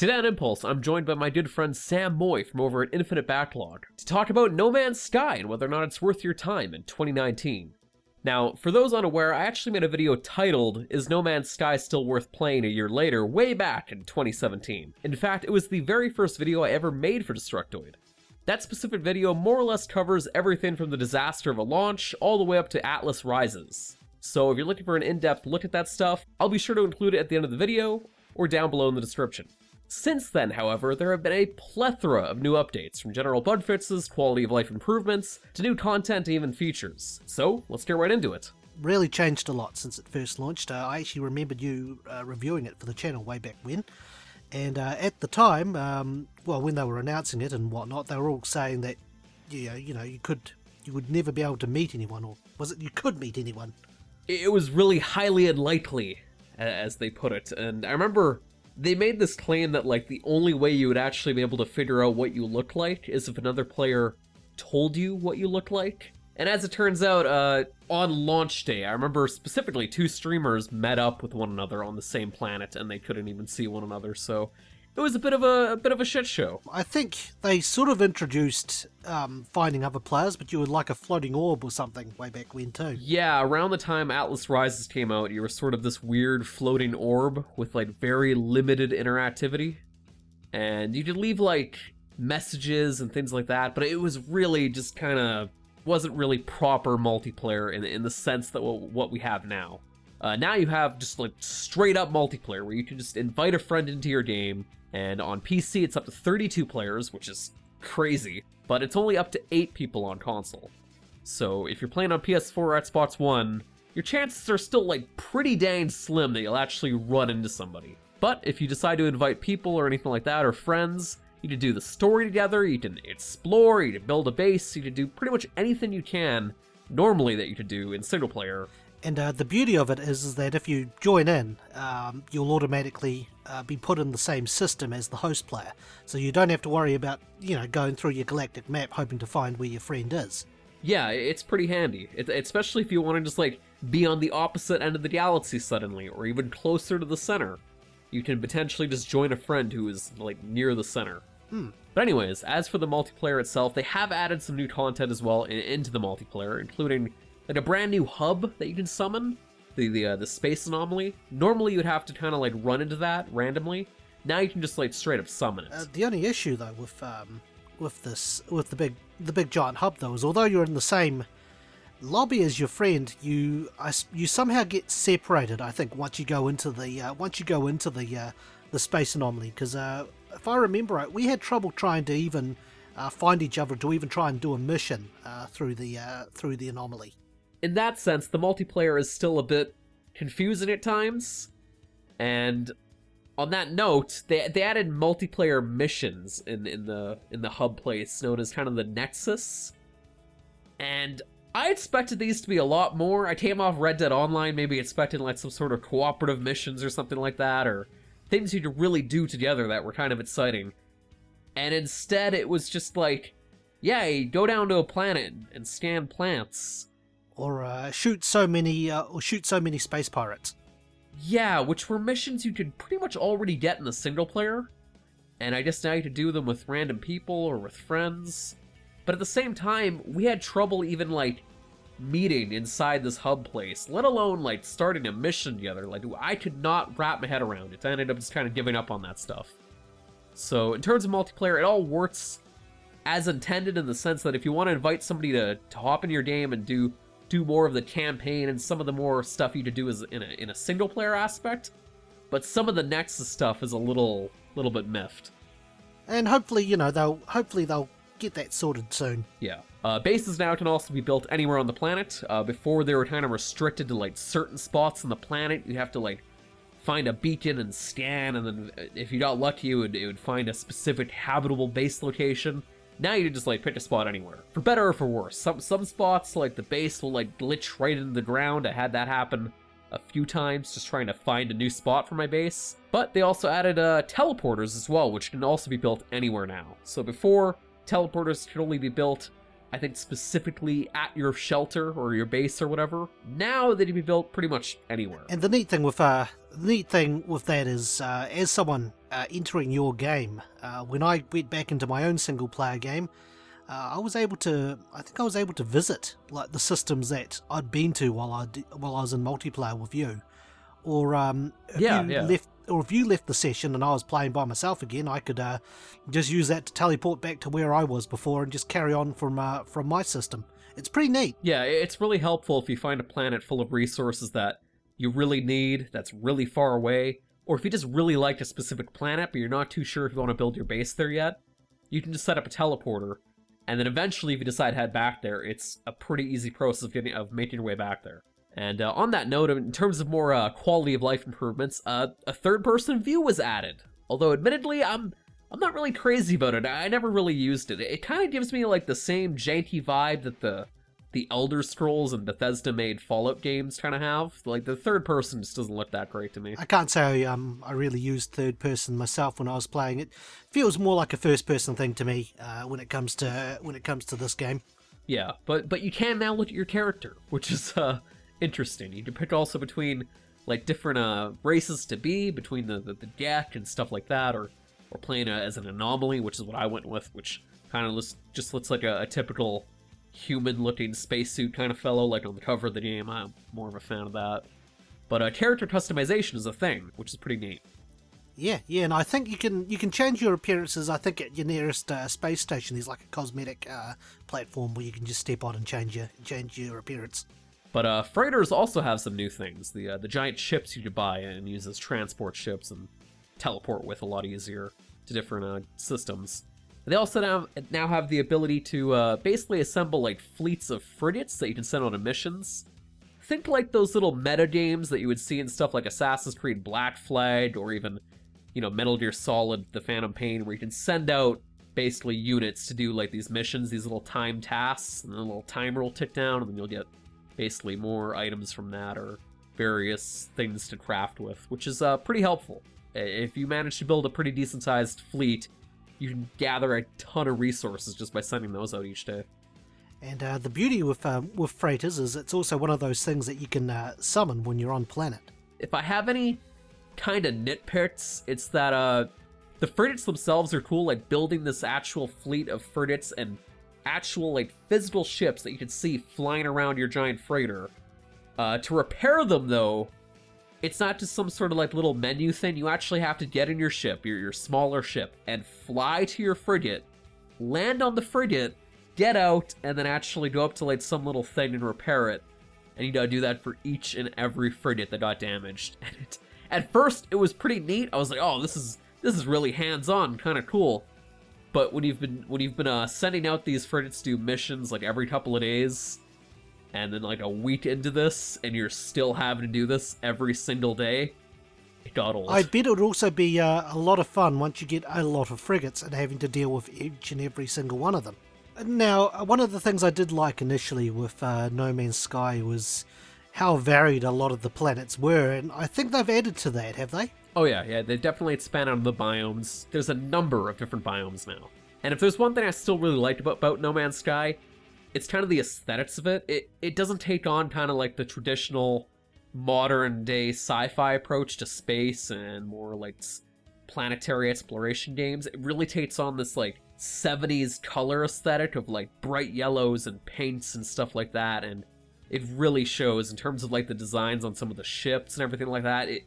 Today on Impulse, I'm joined by my good friend Sam Moy from over at Infinite Backlog to talk about No Man's Sky and whether or not it's worth your time in 2019. Now, for those unaware, I actually made a video titled, Is No Man's Sky Still Worth Playing a Year Later, way back in 2017. In fact, it was the very first video I ever made for Destructoid. That specific video more or less covers everything from the disaster of a launch all the way up to Atlas Rises. So if you're looking for an in-depth look at that stuff, I'll be sure to include it at the end of the video or down below in the description. Since then, however, there have been a plethora of new updates, from general bug fixes, quality of life improvements, to new content and even features. So, let's get right into it. Really changed a lot since it first launched. Uh, I actually remembered you uh, reviewing it for the channel way back when. And uh, at the time, um, well, when they were announcing it and whatnot, they were all saying that, you know, you know, you could, you would never be able to meet anyone, or was it you could meet anyone? It was really highly unlikely, as they put it. And I remember they made this claim that like the only way you would actually be able to figure out what you look like is if another player told you what you look like. And as it turns out, uh, on launch day, I remember specifically two streamers met up with one another on the same planet, and they couldn't even see one another. So it was a bit of a, a bit of a shit show. I think they sort of introduced um, finding other players, but you were like a floating orb or something way back when too. Yeah, around the time Atlas Rises came out, you were sort of this weird floating orb with like very limited interactivity, and you could leave like messages and things like that, but it was really just kind of wasn't really proper multiplayer in in the sense that what, what we have now. Uh, now you have just like straight up multiplayer where you can just invite a friend into your game and on PC, it's up to 32 players, which is crazy, but it's only up to 8 people on console. So if you're playing on PS4 or Xbox One, your chances are still like pretty dang slim that you'll actually run into somebody. But if you decide to invite people or anything like that, or friends, you can do the story together, you can explore, you can build a base, you can do pretty much anything you can normally that you could do in single player and uh, the beauty of it is, is that if you join in, um, you'll automatically uh, be put in the same system as the host player. So you don't have to worry about, you know, going through your galactic map hoping to find where your friend is. Yeah, it's pretty handy. It, especially if you want to just, like, be on the opposite end of the galaxy suddenly, or even closer to the center. You can potentially just join a friend who is, like, near the center. Hmm. But anyways, as for the multiplayer itself, they have added some new content as well in, into the multiplayer, including like a brand new hub that you can summon, the the uh, the space anomaly. Normally you'd have to kind of like run into that randomly. Now you can just like straight up summon it. Uh, the only issue though with um with this with the big the big giant hub though is although you're in the same lobby as your friend, you I, you somehow get separated. I think once you go into the uh, once you go into the uh, the space anomaly because uh, if I remember right, we had trouble trying to even uh, find each other to even try and do a mission uh, through the uh, through the anomaly in that sense, the multiplayer is still a bit confusing at times. And on that note, they they added multiplayer missions in in the in the hub place known as kind of the Nexus. And I expected these to be a lot more. I came off Red Dead Online maybe expecting like some sort of cooperative missions or something like that or things you could really do together that were kind of exciting. And instead it was just like, yeah, go down to a planet and scan plants or uh, shoot so many uh, or shoot so many space pirates. Yeah, which were missions you could pretty much already get in the single player, and I guess now you could do them with random people or with friends. But at the same time, we had trouble even like meeting inside this hub place, let alone like starting a mission together. Like I could not wrap my head around it. I ended up just kind of giving up on that stuff. So in terms of multiplayer, it all works as intended in the sense that if you want to invite somebody to, to hop in your game and do do more of the campaign and some of the more stuff you to do is in a, in a single player aspect, but some of the Nexus stuff is a little little bit miffed. And hopefully, you know, they'll hopefully they'll get that sorted soon. Yeah. Uh, bases now can also be built anywhere on the planet. Uh, before they were kind of restricted to like certain spots on the planet. You have to like find a beacon and scan, and then if you got lucky, it would, it would find a specific habitable base location. Now you can just like pick a spot anywhere. For better or for worse. Some some spots like the base will like glitch right into the ground. I had that happen a few times just trying to find a new spot for my base. But they also added uh, teleporters as well, which can also be built anywhere now. So before, teleporters could only be built I think specifically at your shelter or your base or whatever. Now they can be built pretty much anywhere. And the neat thing with uh, the neat thing with that is, uh, as someone uh, entering your game, uh, when I went back into my own single player game, uh, I was able to. I think I was able to visit like the systems that I'd been to while I while I was in multiplayer with you, or um, if Yeah, you yeah. left. Or if you left the session and I was playing by myself again, I could uh, just use that to teleport back to where I was before and just carry on from uh, from my system. It's pretty neat. Yeah, it's really helpful if you find a planet full of resources that you really need, that's really far away, or if you just really like a specific planet but you're not too sure if you want to build your base there yet, you can just set up a teleporter, and then eventually, if you decide to head back there, it's a pretty easy process of getting of making your way back there. And uh, on that note, in terms of more uh, quality of life improvements, uh, a third-person view was added. Although, admittedly, I'm I'm not really crazy about it. I never really used it. It kind of gives me like the same janky vibe that the the Elder Scrolls and Bethesda made Fallout games kind of have. Like the third person just doesn't look that great to me. I can't say um, I really used third person myself when I was playing it. Feels more like a first person thing to me uh, when it comes to when it comes to this game. Yeah, but but you can now look at your character, which is uh interesting. You can pick also between like different uh races to be, between the the, the Gek and stuff like that, or or playing uh as an anomaly, which is what I went with, which kind of looks just looks like a, a typical human-looking spacesuit kind of fellow, like on the cover of the game. I'm more of a fan of that. But uh, character customization is a thing, which is pretty neat. Yeah, yeah, and I think you can you can change your appearances. I think at your nearest uh, space station, there's like a cosmetic uh, platform where you can just step on and change your change your appearance. But uh, freighters also have some new things. The uh, the giant ships you could buy and use as transport ships and teleport with a lot easier to different uh, systems. They also now now have the ability to uh, basically assemble like fleets of frigates that you can send on missions. Think like those little meta games that you would see in stuff like Assassin's Creed Black Flag or even, you know, Metal Gear Solid: The Phantom Pain, where you can send out basically units to do like these missions, these little time tasks, and a little timer will tick down, and then you'll get basically more items from that or various things to craft with, which is uh, pretty helpful. If you manage to build a pretty decent sized fleet, you can gather a ton of resources just by sending those out each day. And uh, the beauty with um, with freighters is it's also one of those things that you can uh, summon when you're on planet. If I have any kind of nitpicks, it's that uh the frigates themselves are cool, like building this actual fleet of frigates and actual like physical ships that you can see flying around your giant freighter. Uh, to repair them though, it's not just some sort of like little menu thing. You actually have to get in your ship, your your smaller ship, and fly to your frigate, land on the frigate, get out, and then actually go up to like some little thing and repair it. And you gotta do that for each and every frigate that got damaged. And it, at first, it was pretty neat. I was like, oh, this is this is really hands-on, kind of cool. But when you've been when you've been uh, sending out these frigates to missions like every couple of days, and then like a week into this, and you're still having to do this every single day, it got old. I bet it would also be uh, a lot of fun once you get a lot of frigates and having to deal with each and every single one of them. Now, one of the things I did like initially with uh, No Man's Sky was how varied a lot of the planets were, and I think they've added to that, have they? Oh yeah, yeah, they definitely expand on the biomes. There's a number of different biomes now. And if there's one thing I still really liked about, about No Man's Sky, it's kind of the aesthetics of it. It it doesn't take on kind of like the traditional modern day sci-fi approach to space and more like planetary exploration games. It really takes on this like 70s color aesthetic of like bright yellows and paints and stuff like that and it really shows in terms of like the designs on some of the ships and everything like that. It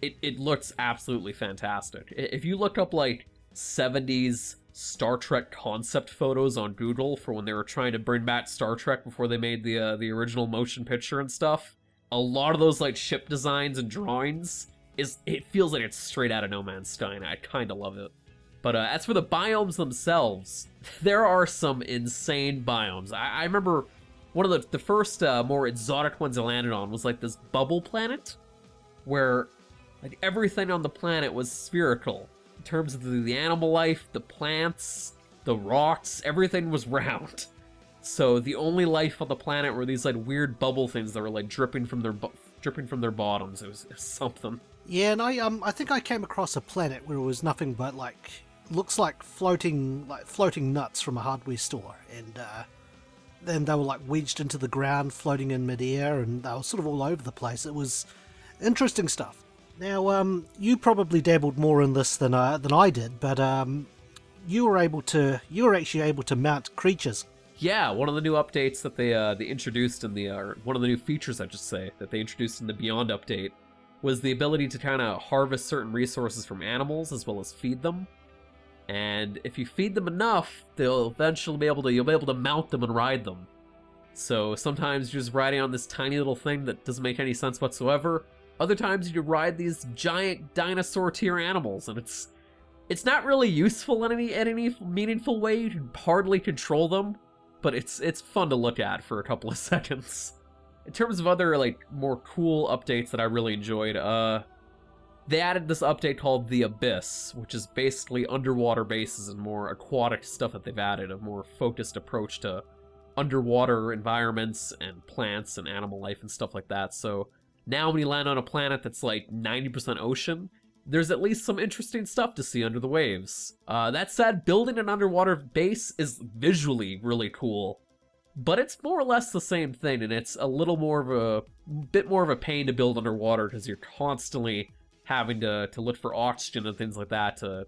it, it looks absolutely fantastic. If you look up like 70s Star Trek concept photos on Google for when they were trying to bring back Star Trek before they made the uh, the original motion picture and stuff, a lot of those like ship designs and drawings is it feels like it's straight out of No Man's Sky, and I kind of love it. But uh, as for the biomes themselves, there are some insane biomes. I, I remember one of the the first uh, more exotic ones I landed on was like this bubble planet, where like everything on the planet was spherical in terms of the, the animal life, the plants, the rocks, everything was round. So the only life on the planet were these like weird bubble things that were like dripping from their bu- dripping from their bottoms. It was, it was something. Yeah, and I um I think I came across a planet where it was nothing but like looks like floating like floating nuts from a hardware store, and uh, then they were like wedged into the ground, floating in midair, and they were sort of all over the place. It was interesting stuff. Now, um, you probably dabbled more in this than I, than I did, but um, you were able to you were actually able to mount creatures. Yeah, one of the new updates that they uh, they introduced in the uh, one of the new features I just say that they introduced in the Beyond update was the ability to kind of harvest certain resources from animals as well as feed them. And if you feed them enough, they'll eventually be able to you'll be able to mount them and ride them. So sometimes you're just riding on this tiny little thing that doesn't make any sense whatsoever. Other times you ride these giant dinosaur tier animals, and it's it's not really useful in any in any meaningful way. You can hardly control them, but it's it's fun to look at for a couple of seconds. In terms of other like more cool updates that I really enjoyed, uh they added this update called The Abyss, which is basically underwater bases and more aquatic stuff that they've added, a more focused approach to underwater environments and plants and animal life and stuff like that. So now when you land on a planet that's like 90% ocean, there's at least some interesting stuff to see under the waves. Uh, that said, building an underwater base is visually really cool, but it's more or less the same thing, and it's a little more of a bit more of a pain to build underwater because you're constantly having to, to look for oxygen and things like that to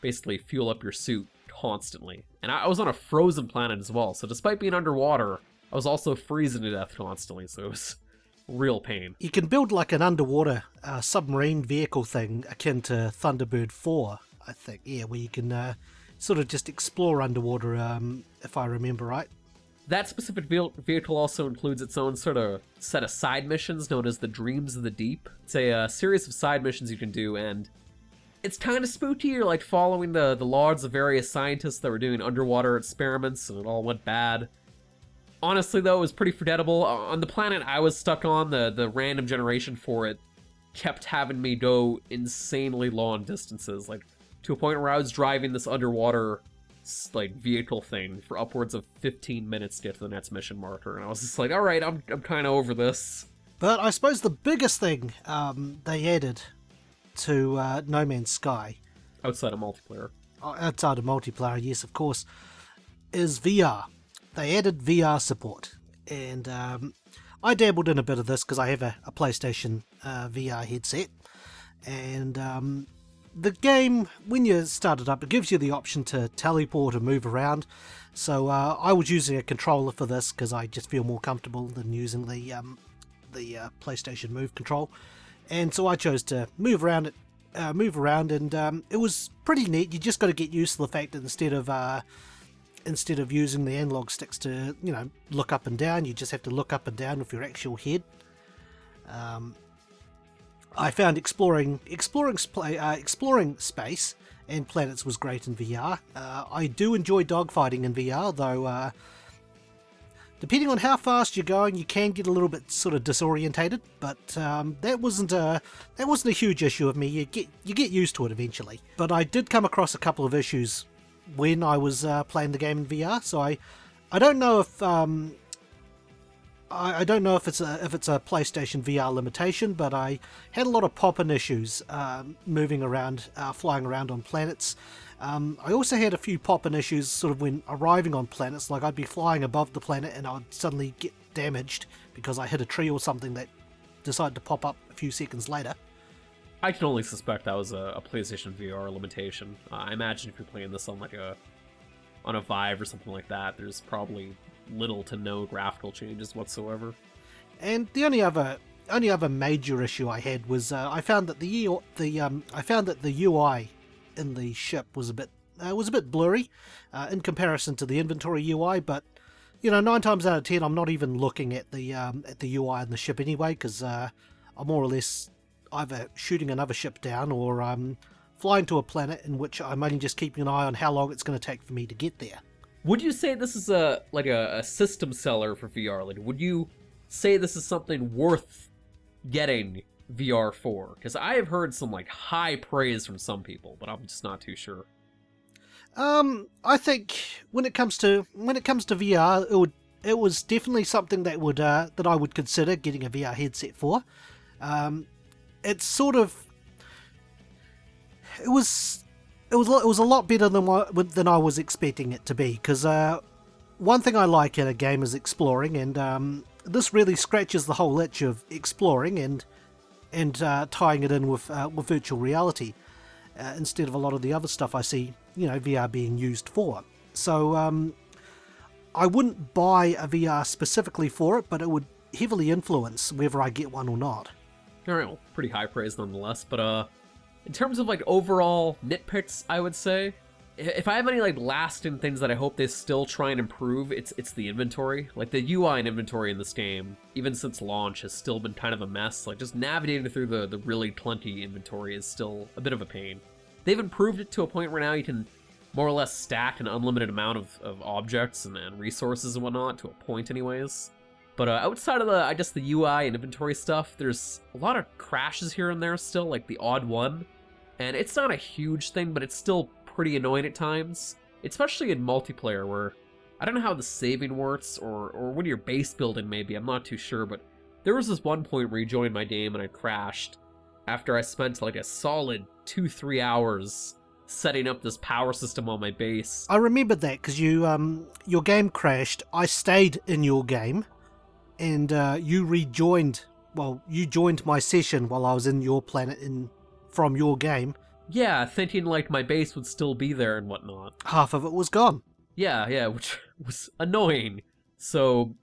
basically fuel up your suit constantly. And I, was on a frozen planet as well, so despite being underwater, I was also freezing to death constantly, so it was real pain. You can build like an underwater uh, submarine vehicle thing akin to Thunderbird 4, I think. Yeah, where you can uh, sort of just explore underwater, um, if I remember right. That specific vehicle also includes its own sort of set of side missions known as the Dreams of the Deep. It's a, uh, series of side missions you can do, and it's kind of spooky. You're like following the, the logs of various scientists that were doing underwater experiments, and it all went bad. Honestly, though, it was pretty forgettable. On the planet I was stuck on, the, the random generation for it kept having me go insanely long distances, like to a point where I was driving this underwater like vehicle thing for upwards of 15 minutes to get to the next mission marker, and I was just like, all right, I'm I'm kind of over this. But I suppose the biggest thing um, they added to uh, No Man's Sky, outside of multiplayer, uh, outside of multiplayer, yes, of course, is VR. They added VR support, and um, I dabbled in a bit of this because I have a, a PlayStation uh, VR headset, and um, the game, when you start it up, it gives you the option to teleport or move around. So uh, I was using a controller for this because I just feel more comfortable than using the um, the uh, PlayStation Move control, and so I chose to move around it, uh, move around, and um, it was pretty neat. You just got to get used to the fact that instead of uh, instead of using the analog sticks to you know look up and down, you just have to look up and down with your actual head. Um, I found exploring exploring uh, exploring space and planets was great in VR. Uh, I do enjoy dogfighting in VR, though. Uh, depending on how fast you're going, you can get a little bit sort of disorientated. But um, that wasn't a that wasn't a huge issue of me. You get you get used to it eventually. But I did come across a couple of issues when I was uh, playing the game in VR. So I I don't know if um, I, I don't know if it's a if it's a PlayStation VR limitation, but I had a lot of popping issues um, moving around, uh, flying around on planets. Um, I also had a few popping issues sort of when arriving on planets, like I'd be flying above the planet and I'd suddenly get damaged because I hit a tree or something that decided to pop up a few seconds later. I can only suspect that was a, a PlayStation VR limitation. Uh, I imagine if you're playing this on like a on a Vive or something like that, there's probably little to no graphical changes whatsoever. And the only other only other major issue I had was uh, I found that the the um, I found that the UI in the ship was a bit uh, was a bit blurry uh, in comparison to the inventory UI, but you know nine times out of ten I'm not even looking at the um, at the UI in the ship anyway because uh, I'm more or less either shooting another ship down or um, flying to a planet in which I'm only just keeping an eye on how long it's going to take for me to get there. Would you say this is a like a, a system seller for VR? Like, would you say this is something worth getting VR for? Because I have heard some like high praise from some people, but I'm just not too sure. Um, I think when it comes to when it comes to VR, it would it was definitely something that would uh, that I would consider getting a VR headset for. Um, it's sort of it was it was it was a lot better than what than I was expecting it to be because uh, one thing I like in a game is exploring, and um, this really scratches the whole itch of exploring and and uh, tying it in with uh, with virtual reality uh, instead of a lot of the other stuff I see, you know, VR being used for. So um, I wouldn't buy a VR specifically for it, but it would heavily influence whether I get one or not. All right, well, pretty high praise nonetheless. But uh, in terms of like overall nitpicks, I would say if I have any like lasting things that I hope they still try and improve, it's it's the inventory. Like the UI and inventory in this game, even since launch, has still been kind of a mess. Like just navigating through the the really clunky inventory is still a bit of a pain. They've improved it to a point where now you can more or less stack an unlimited amount of, of objects and, and resources and whatnot to a point anyways. But uh, outside of the, I guess the UI and inventory stuff, there's a lot of crashes here and there still, like the odd one. And it's not a huge thing, but it's still pretty annoying at times, especially in multiplayer where I don't know how the saving works or or when you're base building maybe, I'm not too sure, but there was this one point where you joined my game and I crashed after I spent like a solid 2-3 hours setting up this power system on my base. I remember that because you um your game crashed. I stayed in your game, and uh, you rejoined. Well, you joined my session while I was in your planet in from your game, yeah, thinking like my base would still be there and whatnot. Half of it was gone. Yeah, yeah, which was annoying. So,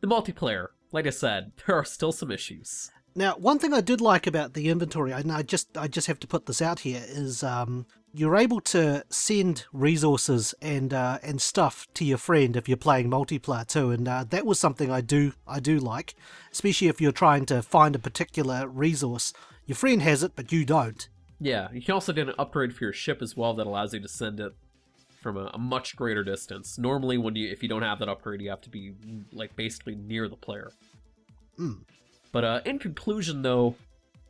the multiplayer, like I said, there are still some issues. Now, one thing I did like about the inventory, and I just I just have to put this out here, is um, you're able to send resources and uh, and stuff to your friend if you're playing multiplayer too, and uh, that was something I do I do like, especially if you're trying to find a particular resource. Your friend has it, but you don't. Yeah, you can also get an upgrade for your ship as well that allows you to send it from a, a, much greater distance. Normally, when you if you don't have that upgrade, you have to be like basically near the player. Mm. But uh, in conclusion, though,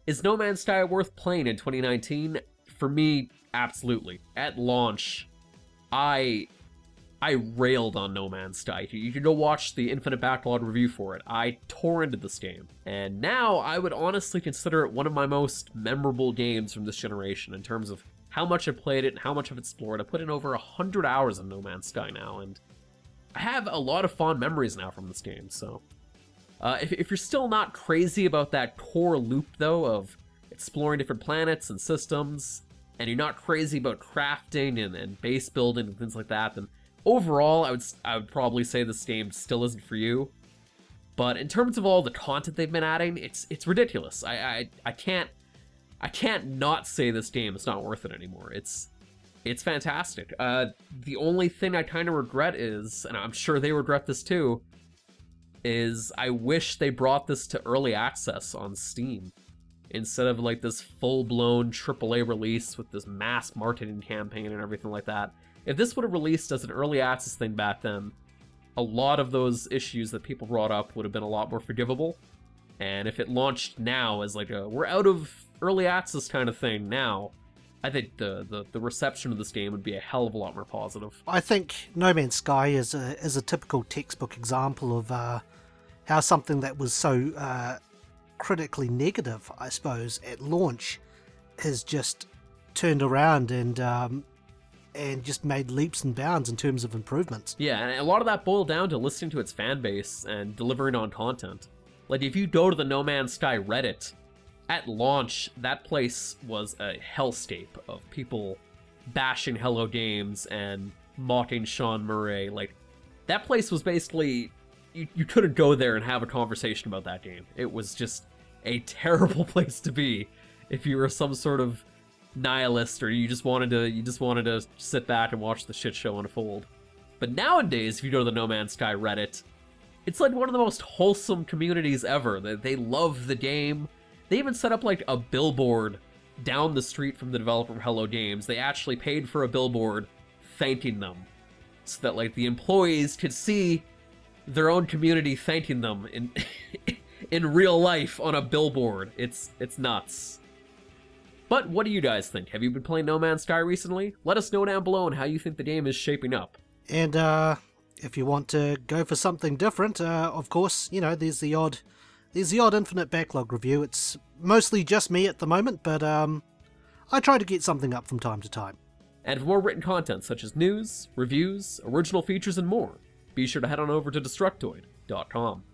is No Man's Sky worth playing in 2019? For me, absolutely. At launch, I I railed on No Man's Sky. You can go watch the Infinite Backlog review for it. I tore into this game. And now I would honestly consider it one of my most memorable games from this generation in terms of how much I played it and how much I've explored. I put in over 100 hours of No Man's Sky now, and I have a lot of fond memories now from this game, so. Uh, if, if you're still not crazy about that core loop, though, of exploring different planets and systems, and you're not crazy about crafting and, and base building and things like that, then overall, I would I would probably say this game still isn't for you. But in terms of all the content they've been adding, it's it's ridiculous. I I, I can't I can't not say this game is not worth it anymore. It's it's fantastic. Uh, the only thing I kind of regret is, and I'm sure they regret this too, is I wish they brought this to early access on Steam instead of like this full blown AAA release with this mass marketing campaign and everything like that. If this would have released as an early access thing back then, a lot of those issues that people brought up would have been a lot more forgivable. And if it launched now as like a we're out of early access kind of thing now, I think the, the, the reception of this game would be a hell of a lot more positive. I think No Man's Sky is a is a typical textbook example of uh, how something that was so uh, critically negative, I suppose, at launch, has just turned around and um, and just made leaps and bounds in terms of improvements. Yeah, and a lot of that boiled down to listening to its fan base and delivering on content. Like if you go to the No Man's Sky Reddit, at launch, that place was a hellscape of people bashing Hello Games and mocking Sean Murray. Like that place was basically you, you couldn't go there and have a conversation about that game. It was just a terrible place to be if you were some sort of nihilist or you just wanted to you just wanted to sit back and watch the shit show unfold. But nowadays, if you go to the No Man's Sky Reddit, it's like one of the most wholesome communities ever. They, they love the game. They even set up like a billboard down the street from the developer of Hello Games. They actually paid for a billboard thanking them so that like the employees could see their own community thanking them in in real life on a billboard. It's it's nuts. But what do you guys think? Have you been playing No Man's Sky recently? Let us know down below on how you think the game is shaping up. And uh, if you want to go for something different, uh, of course, you know, there's the odd there's the odd Infinite Backlog review. It's mostly just me at the moment, but um, I try to get something up from time to time. And for more written content such as news, reviews, original features, and more, be sure to head on over to Destructoid.com.